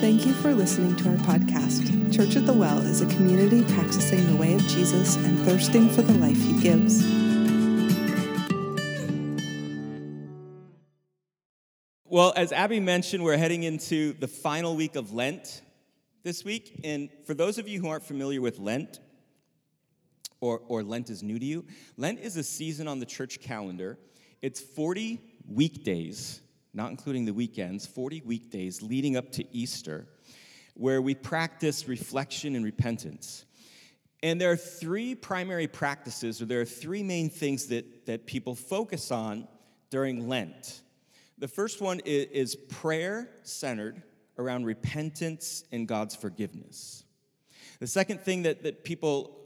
Thank you for listening to our podcast. Church at the Well is a community practicing the way of Jesus and thirsting for the life he gives. Well, as Abby mentioned, we're heading into the final week of Lent this week. And for those of you who aren't familiar with Lent, or, or Lent is new to you, Lent is a season on the church calendar. It's 40 weekdays, not including the weekends, 40 weekdays leading up to Easter, where we practice reflection and repentance. And there are three primary practices, or there are three main things that, that people focus on during Lent. The first one is, is prayer centered around repentance and God's forgiveness. The second thing that, that people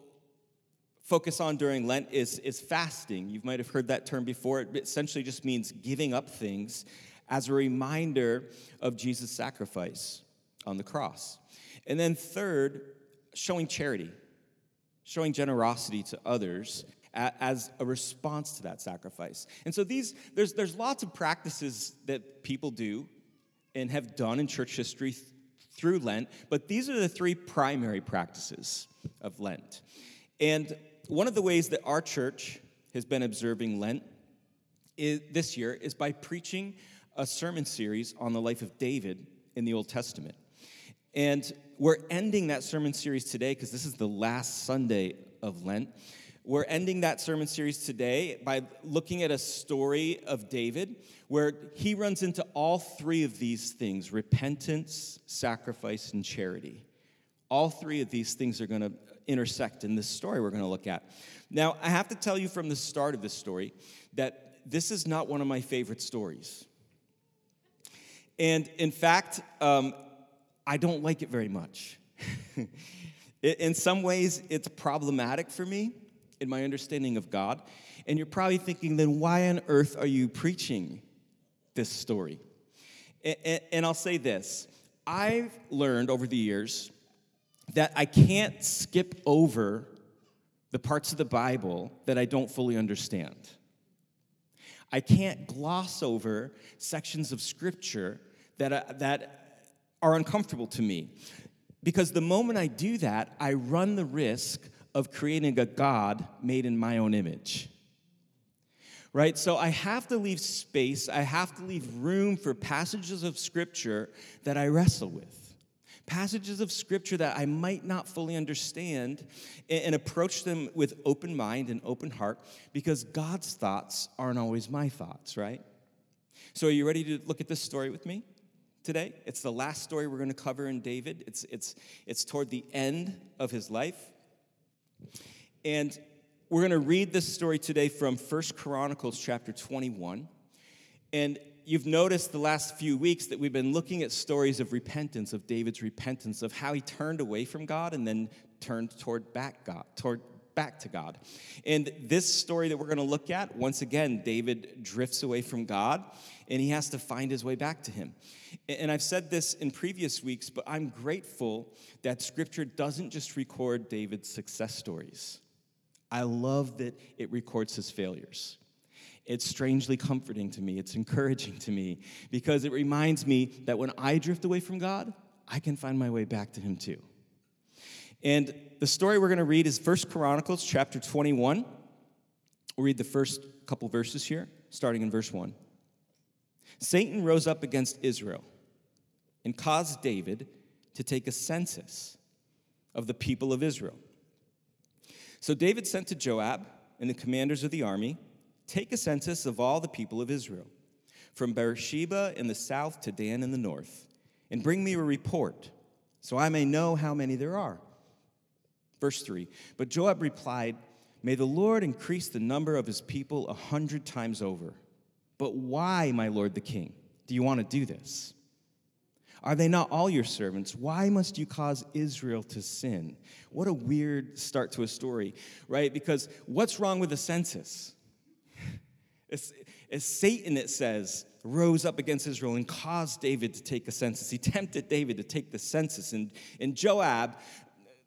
focus on during Lent is, is fasting. You might have heard that term before. It essentially just means giving up things as a reminder of Jesus' sacrifice on the cross. And then, third, showing charity, showing generosity to others as a response to that sacrifice. And so these there's there's lots of practices that people do and have done in church history th- through Lent, but these are the three primary practices of Lent. And one of the ways that our church has been observing Lent is, this year is by preaching a sermon series on the life of David in the Old Testament. And we're ending that sermon series today because this is the last Sunday of Lent. We're ending that sermon series today by looking at a story of David where he runs into all three of these things repentance, sacrifice, and charity. All three of these things are going to intersect in this story we're going to look at. Now, I have to tell you from the start of this story that this is not one of my favorite stories. And in fact, um, I don't like it very much. in some ways, it's problematic for me in my understanding of God. And you're probably thinking, then why on earth are you preaching this story? And I'll say this I've learned over the years that I can't skip over the parts of the Bible that I don't fully understand. I can't gloss over sections of Scripture that, uh, that are uncomfortable to me. Because the moment I do that, I run the risk of creating a God made in my own image. Right? So I have to leave space, I have to leave room for passages of Scripture that I wrestle with. Passages of Scripture that I might not fully understand and approach them with open mind and open heart because God's thoughts aren't always my thoughts, right? So, are you ready to look at this story with me? today. It's the last story we're going to cover in David. It's, it's, it's toward the end of his life. And we're going to read this story today from First Chronicles chapter 21. And you've noticed the last few weeks that we've been looking at stories of repentance, of David's repentance, of how he turned away from God and then turned toward back God, toward back to God. And this story that we're going to look at, once again, David drifts away from God and he has to find his way back to him. And I've said this in previous weeks, but I'm grateful that scripture doesn't just record David's success stories. I love that it records his failures. It's strangely comforting to me. It's encouraging to me because it reminds me that when I drift away from God, I can find my way back to Him too. And the story we're going to read is First Chronicles chapter 21. We'll read the first couple verses here, starting in verse 1. Satan rose up against Israel and caused David to take a census of the people of Israel. So David sent to Joab and the commanders of the army Take a census of all the people of Israel, from Beersheba in the south to Dan in the north, and bring me a report, so I may know how many there are. Verse 3 But Joab replied, May the Lord increase the number of his people a hundred times over. But why, my lord the king, do you want to do this? Are they not all your servants? Why must you cause Israel to sin? What a weird start to a story, right? Because what's wrong with the census? It's, it's Satan, it says, rose up against Israel and caused David to take a census. He tempted David to take the census. And, and Joab,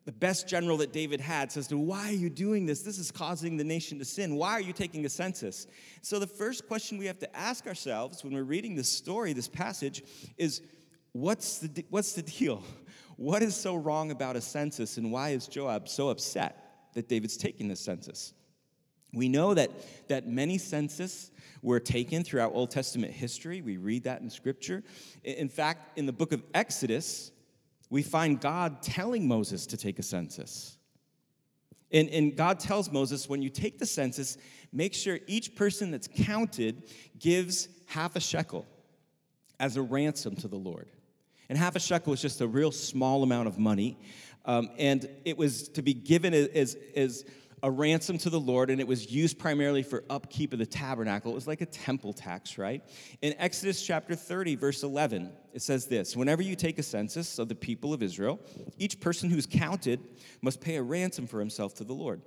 the best general that David had, says to him, Why are you doing this? This is causing the nation to sin. Why are you taking a census? So, the first question we have to ask ourselves when we're reading this story, this passage, is what's the, what's the deal? What is so wrong about a census, and why is Joab so upset that David's taking this census? We know that, that many census were taken throughout Old Testament history. We read that in Scripture. In fact, in the book of Exodus, we find God telling Moses to take a census. And, and God tells Moses, when you take the census, make sure each person that's counted gives half a shekel as a ransom to the Lord. And half a shekel was just a real small amount of money. Um, and it was to be given as, as a ransom to the Lord, and it was used primarily for upkeep of the tabernacle. It was like a temple tax, right? In Exodus chapter 30, verse 11, it says this Whenever you take a census of the people of Israel, each person who's counted must pay a ransom for himself to the Lord.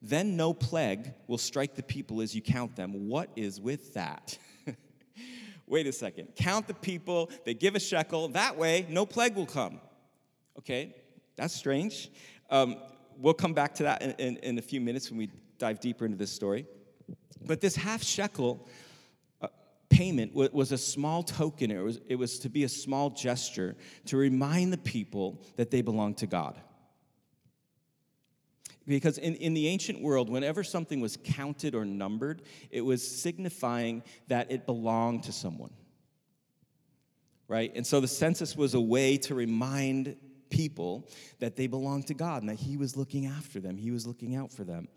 Then no plague will strike the people as you count them. What is with that? Wait a second. Count the people, they give a shekel. That way, no plague will come. Okay, that's strange. Um, we'll come back to that in, in, in, a few minutes when we dive deeper into this story. But this half shekel uh, payment was, a small token, it was, it was to be a small gesture to remind the people that they belong to God. Because in, in the ancient world, whenever something was counted or numbered, it was signifying that it belonged to someone. Right? And so the census was a way to remind people that they belonged to God and that He was looking after them, He was looking out for them.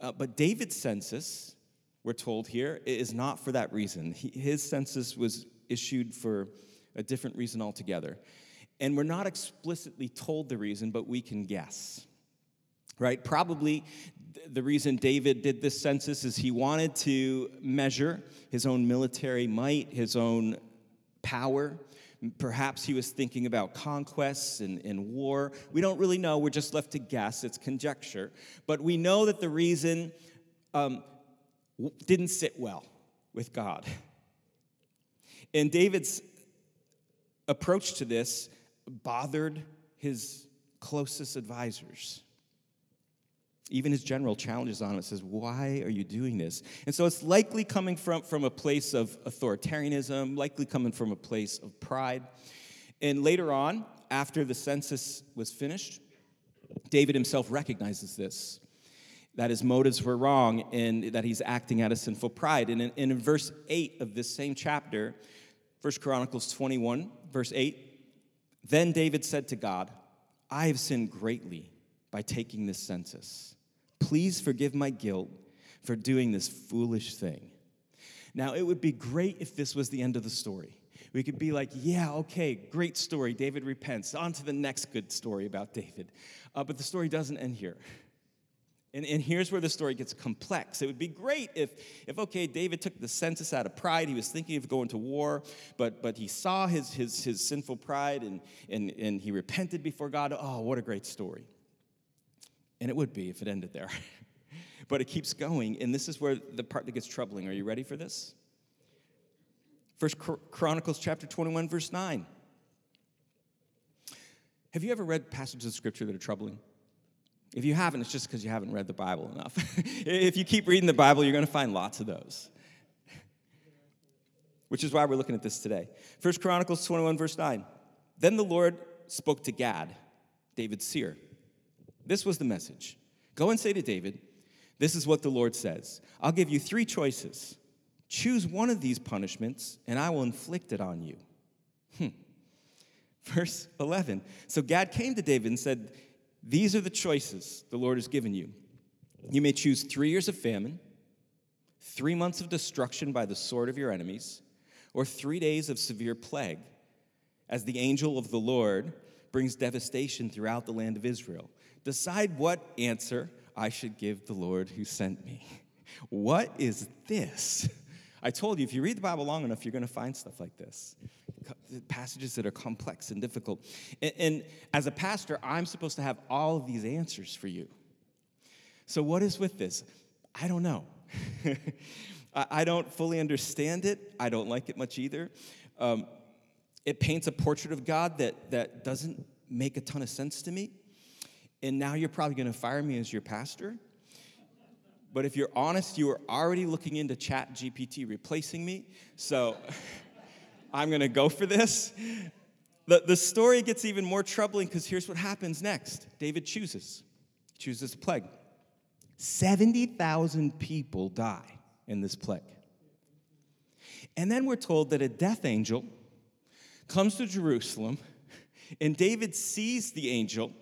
Uh, but David's census, we're told here, is not for that reason. He, his census was issued for a different reason altogether. And we're not explicitly told the reason, but we can guess right? Probably the reason David did this census is he wanted to measure his own military might, his own power. Perhaps he was thinking about conquests and, and war. We don't really know. We're just left to guess. It's conjecture. But we know that the reason um, didn't sit well with God. And David's approach to this bothered his closest advisors. Even his general challenges on it says, Why are you doing this? And so it's likely coming from, from a place of authoritarianism, likely coming from a place of pride. And later on, after the census was finished, David himself recognizes this that his motives were wrong and that he's acting out of sinful pride. And in, and in verse 8 of this same chapter, 1 Chronicles 21, verse 8, then David said to God, I have sinned greatly by taking this census. Please forgive my guilt for doing this foolish thing. Now, it would be great if this was the end of the story. We could be like, yeah, okay, great story. David repents. On to the next good story about David. Uh, but the story doesn't end here. And, and here's where the story gets complex. It would be great if, if, okay, David took the census out of pride. He was thinking of going to war, but, but he saw his, his, his sinful pride and, and, and he repented before God. Oh, what a great story. And it would be if it ended there. but it keeps going, and this is where the part that gets troubling. Are you ready for this? First Chronicles chapter 21, verse 9. Have you ever read passages of scripture that are troubling? If you haven't, it's just because you haven't read the Bible enough. if you keep reading the Bible, you're going to find lots of those. Which is why we're looking at this today. First Chronicles 21, verse 9. Then the Lord spoke to Gad, David's seer this was the message Go and say to David, This is what the Lord says I'll give you three choices. Choose one of these punishments, and I will inflict it on you. Hmm. Verse 11. So Gad came to David and said, These are the choices the Lord has given you. You may choose three years of famine, three months of destruction by the sword of your enemies, or three days of severe plague, as the angel of the Lord brings devastation throughout the land of Israel. Decide what answer I should give the Lord who sent me. What is this? I told you, if you read the Bible long enough, you're going to find stuff like this passages that are complex and difficult. And, and, as a pastor, I'm supposed to have all of these answers for you. So, what is with this? I don't know. I don't fully understand it. I don't like it much either. Um, it paints a portrait of God that, that doesn't make a ton of sense to me and now you're probably going to fire me as your pastor. But if you're honest, you are already looking into Chat GPT replacing me. So I'm going to go for this. the, the story gets even more troubling because here's what happens next David chooses, chooses a plague. 70,000 people die in this plague. And then we're told that a death angel comes to Jerusalem, and David sees the angel,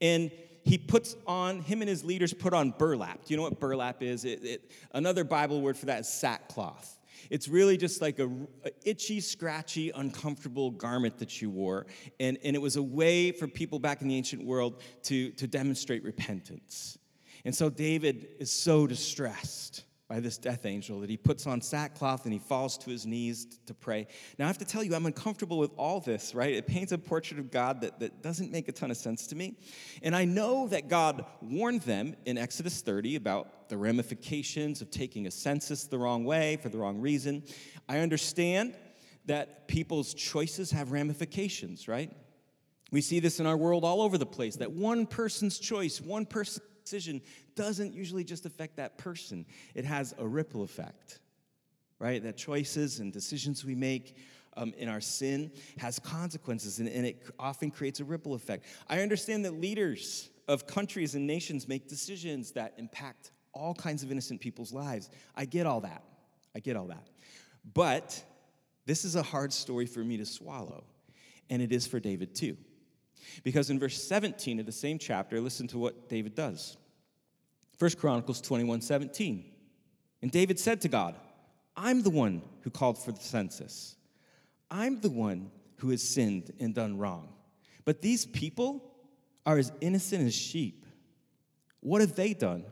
and he puts on, him and his leaders put on burlap. Do you know what burlap is? It, it, another Bible word for that is sackcloth. It's really just like a, a, itchy, scratchy, uncomfortable garment that you wore. And, and it was a way for people back in the ancient world to, to demonstrate repentance. And so David is so distressed by this death angel that he puts on sackcloth and he falls to his knees to pray. Now, I have to tell you, I'm uncomfortable with all this, right? It paints a portrait of God that, that doesn't make a ton of sense to me. And I know that God warned them in Exodus 30 about the ramifications of taking a census the wrong way for the wrong reason. I understand that people's choices have ramifications, right? We see this in our world all over the place that one person's choice, one person's decision doesn't usually just affect that person, it has a ripple effect, right? That choices and decisions we make um, in our sin has consequences and, and it often creates a ripple effect. I understand that leaders of countries and nations make decisions that impact all kinds of innocent people's lives. I get all that. I get all that. But this is a hard story for me to swallow, and it is for David too. Because in verse 17 of the same chapter, listen to what David does. 1 Chronicles 21 17. And David said to God, I'm the one who called for the census. I'm the one who has sinned and done wrong. But these people are as innocent as sheep. What have they done?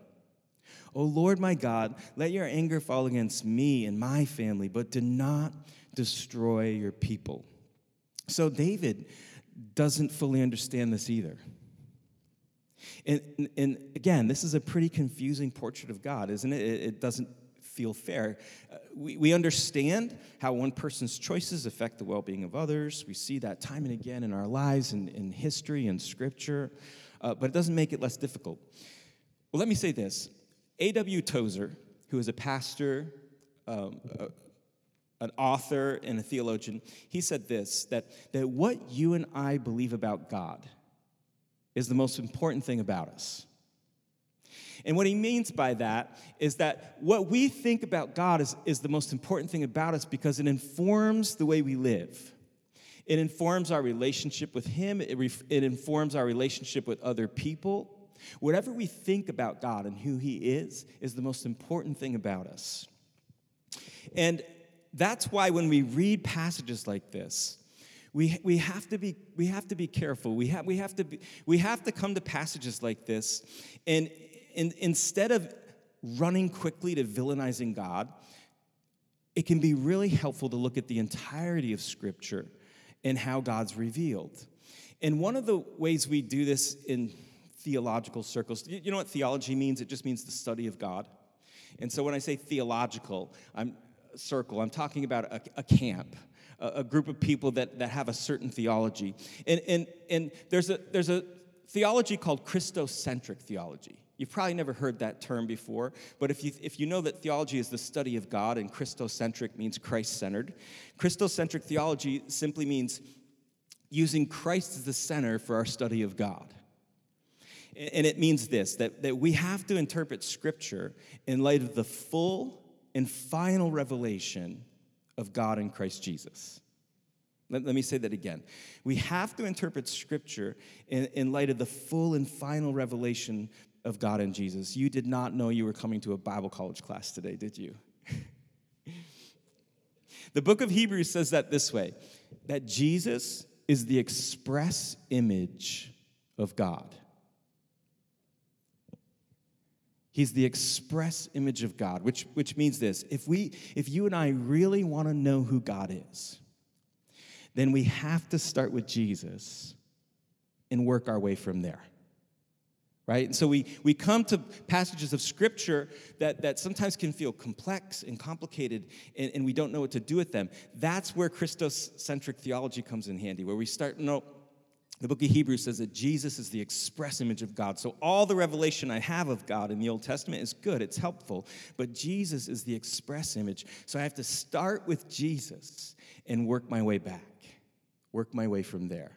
O Lord my God, let your anger fall against me and my family, but do not destroy your people. So David doesn't fully understand this either. And, and again, this is a pretty confusing portrait of God, isn't it? It, doesn't feel fair. Uh, we, we understand how one person's choices affect the well being of others. We see that time and again in our lives and in history and scripture, uh, but it doesn't make it less difficult. Well, let me say this A.W. Tozer, who is a pastor, um, uh, an author, and a theologian, he said this that, that what you and I believe about God is the most important thing about us. And what he means by that is that what we think about God is, is the most important thing about us because it informs the way we live. It informs our relationship with Him, it, it informs our relationship with other people. Whatever we think about God and who He is, is the most important thing about us. And that's why when we read passages like this, we, we, have to be, we have to be careful. We have, we, have to be, we have to come to passages like this, and, and instead of running quickly to villainizing God, it can be really helpful to look at the entirety of Scripture and how God's revealed. And one of the ways we do this in theological circles, you know what theology means? It just means the study of God. And so when I say theological, I'm circle, I'm talking about a, a camp a, group of people that, that have a certain theology. And, and, and there's, a, there's a theology called Christocentric theology. You've probably never heard that term before, but if you, if you know that theology is the study of God and Christocentric means Christ centered, Christocentric theology simply means using Christ as the center for our study of God. And it means this that, that we have to interpret Scripture in light of the full and final revelation of God in Christ Jesus. Let, let, me say that again. We have to interpret Scripture in, in light of the full and final revelation of God in Jesus. You did not know you were coming to a Bible college class today, did you? the book of Hebrews says that this way that Jesus is the express image of God. He's the express image of God, which, which means this if, we, if you and I really want to know who God is, then we have to start with Jesus and work our way from there. Right? And so we, we come to passages of scripture that, that sometimes can feel complex and complicated, and, and we don't know what to do with them. That's where Christocentric theology comes in handy, where we start, no, the book of Hebrews says that Jesus is the express image of God. So all the revelation I have of God in the Old Testament is good, it's helpful, but Jesus is the express image. So I have to start with Jesus and work my way back. work my way from there.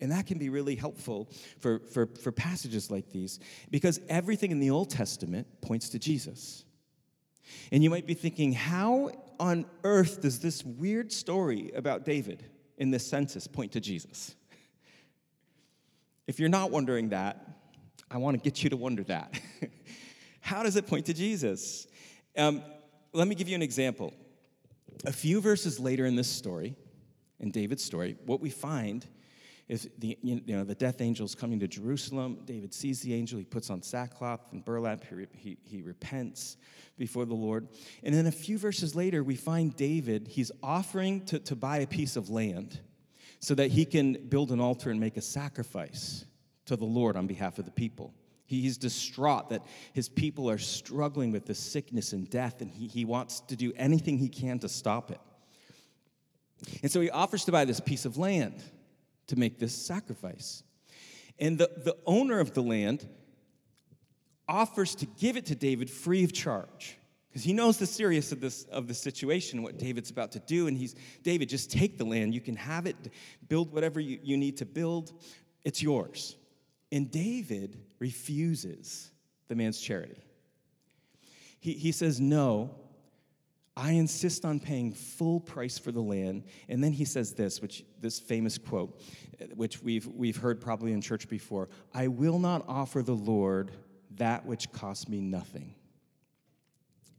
And that can be really helpful for, for, for passages like these because everything in the Old Testament points to Jesus. And you might be thinking, how on earth does this weird story about David in this census point to Jesus? If you're not wondering that, I want to get you to wonder that. how does it point to Jesus? Um, let me give you an example. A few verses later in this story, in David's story, what we find is the, you know, the death angel is coming to Jerusalem. David sees the angel. He puts on sackcloth and burlap. He, he, he repents before the Lord. And then a few verses later, we find David, he's offering to, to buy a piece of land so that he can build an altar and make a sacrifice to the Lord on behalf of the people. He's distraught that his people are struggling with this sickness and death, and he, he wants to do anything he can to stop it. And so he offers to buy this piece of land to make this sacrifice. And the, the owner of the land offers to give it to David free of charge because he knows the seriousness of this of the situation what david's about to do and he's david just take the land. You can have it. Build whatever you, you need to build. It's yours. And david refuses the man's charity. He, he says no. I insist on paying full price for the land. And then he says this, which this famous quote, which we've, we've heard probably in church before I will not offer the Lord that which costs me nothing.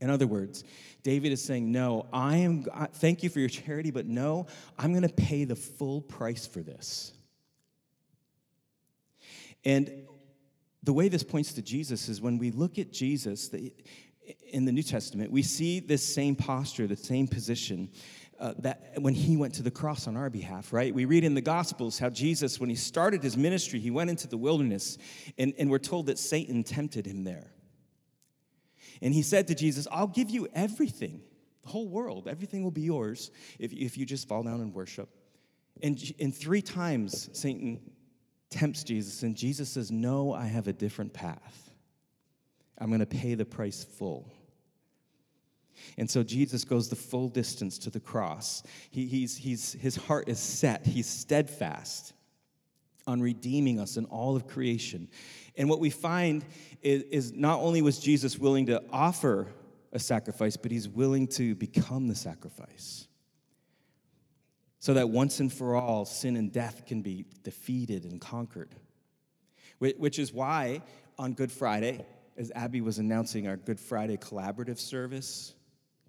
In other words, David is saying, No, I am, thank you for your charity, but no, I'm going to pay the full price for this. And the way this points to Jesus is when we look at Jesus, in the New Testament, we see this same posture, the same position uh, that when he went to the cross on our behalf, right? We read in the Gospels how Jesus, when he started his ministry, he went into the wilderness, and, and we're told that Satan tempted him there. And he said to Jesus, I'll give you everything, the whole world, everything will be yours if, if you just fall down and worship. And, and three times Satan tempts Jesus, and Jesus says, No, I have a different path. I'm going to pay the price full. And so Jesus goes the full distance to the cross. He, he's, he's, his heart is set, he's steadfast on redeeming us and all of creation. And what we find is, is not only was Jesus willing to offer a sacrifice, but he's willing to become the sacrifice. So that once and for all, sin and death can be defeated and conquered. Which is why on Good Friday, as Abby was announcing our Good Friday collaborative service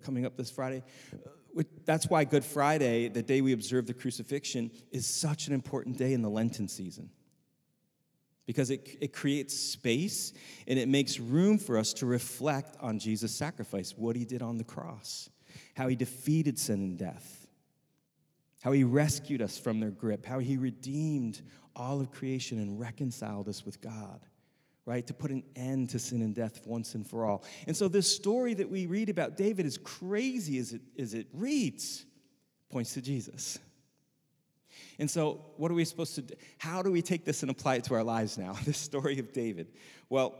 coming up this Friday, that's why Good Friday, the day we observe the crucifixion, is such an important day in the Lenten season. Because it, it creates space and it makes room for us to reflect on Jesus' sacrifice, what he did on the cross, how he defeated sin and death, how he rescued us from their grip, how he redeemed all of creation and reconciled us with God right? To put an end to sin and death once and for all. And so, this story that we read about David, as crazy as it, as it reads, points to Jesus. And so, what are we supposed to do? How do we take this and apply it to our lives now? This story of David. Well,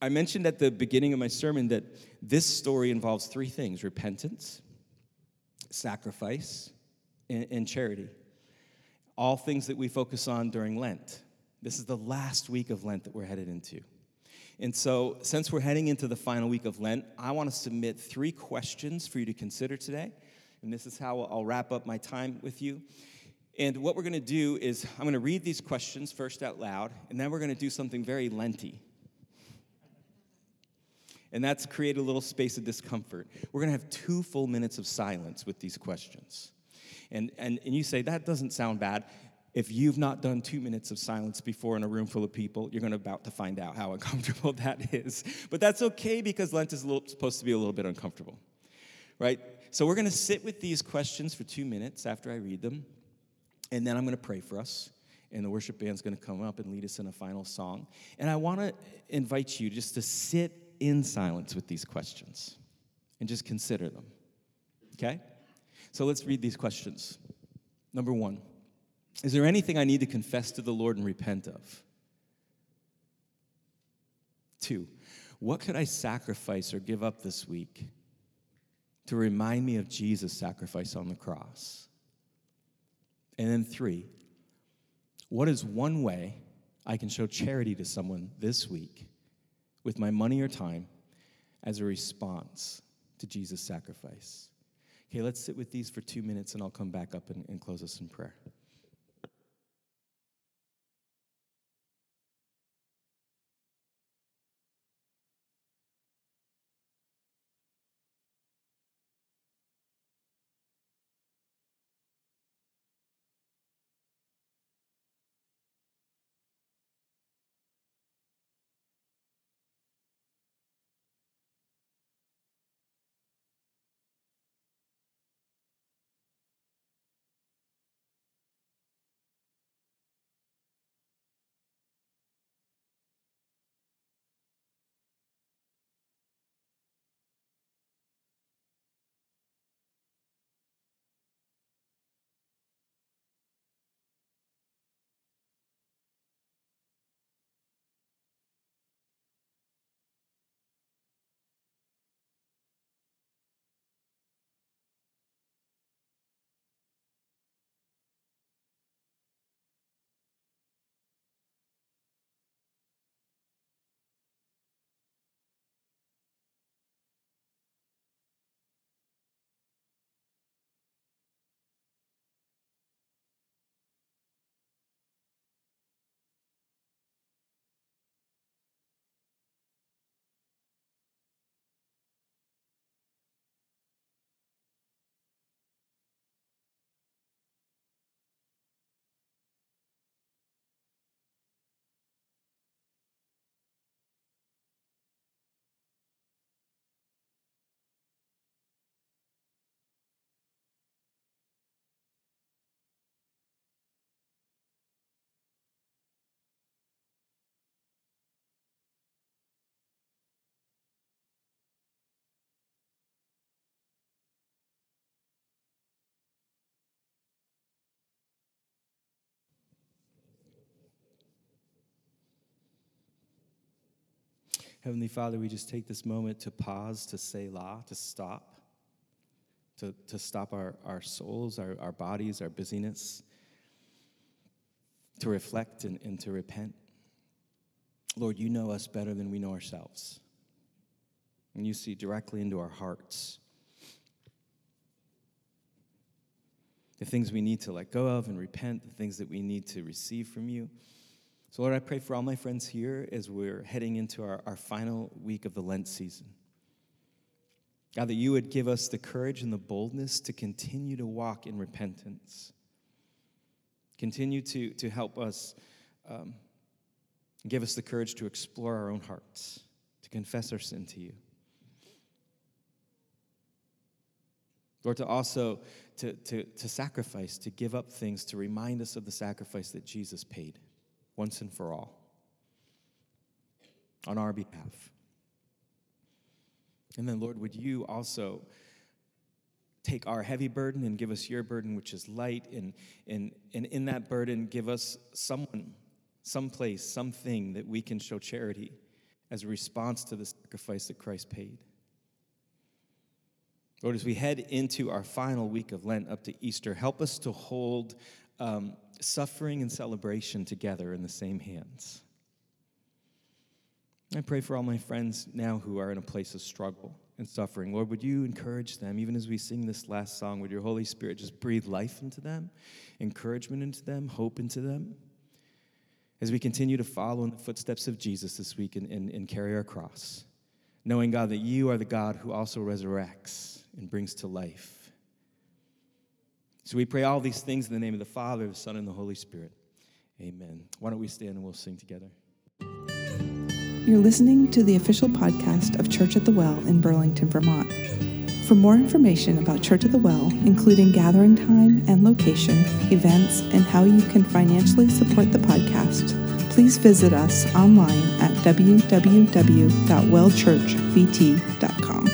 I mentioned at the beginning of my sermon that this story involves three things repentance, sacrifice, and, and charity. All things that we focus on during Lent. This is the last week of Lent that we're headed into. And so, since we're heading into the final week of Lent, I want to submit three questions for you to consider today. And this is how I'll wrap up my time with you. And what we're going to do is, I'm going to read these questions first out loud, and then we're going to do something very Lenty. And that's create a little space of discomfort. We're going to have two full minutes of silence with these questions. And, and, and you say, that doesn't sound bad. If you've not done two minutes of silence before in a room full of people, you're going to about to find out how uncomfortable that is. But that's okay because Lent is little, supposed to be a little bit uncomfortable, right? So we're going to sit with these questions for two minutes after I read them, and then I'm going to pray for us. And the worship band's going to come up and lead us in a final song. And I want to invite you just to sit in silence with these questions and just consider them. Okay? So let's read these questions. Number one. Is there anything I need to confess to the Lord and repent of? Two, what could I sacrifice or give up this week to remind me of Jesus' sacrifice on the cross? And then three, what is one way I can show charity to someone this week with my money or time as a response to Jesus' sacrifice? Okay, let's sit with these for two minutes and I'll come back up and, and close us in prayer. Heavenly Father, we just take this moment to pause, to say la, to stop, to, to stop our, our souls, our, our bodies, our busyness, to reflect and, and to repent. Lord, you know us better than we know ourselves. And you see directly into our hearts. The things we need to let go of and repent, the things that we need to receive from you. So, Lord, I pray for all my friends here as we're heading into our, our final week of the Lent season. God, that you would give us the courage and the boldness to continue to walk in repentance. Continue to, to help us, um, give us the courage to explore our own hearts, to confess our sin to you. Lord, to also to, to, to sacrifice, to give up things, to remind us of the sacrifice that Jesus paid once and for all on our behalf. And then, Lord, would you also take our heavy burden and give us your burden, which is light, and, and, and in that burden, give us someone, some place, something that we can show charity as a response to the sacrifice that Christ paid. Lord, as we head into our final week of Lent up to Easter, help us to hold um, suffering and celebration together in the same hands. I pray for all my friends now who are in a place of struggle and suffering. Lord, would you encourage them, even as we sing this last song, would your Holy Spirit just breathe life into them, encouragement into them, hope into them? As we continue to follow in the footsteps of Jesus this week and, and, and carry our cross, knowing, God, that you are the God who also resurrects and brings to life. So we pray all these things in the name of the Father, the Son, and the Holy Spirit. Amen. Why don't we stand and we'll sing together? You're listening to the official podcast of Church at the Well in Burlington, Vermont. For more information about Church at the Well, including gathering time and location, events, and how you can financially support the podcast, please visit us online at www.wellchurchvt.com.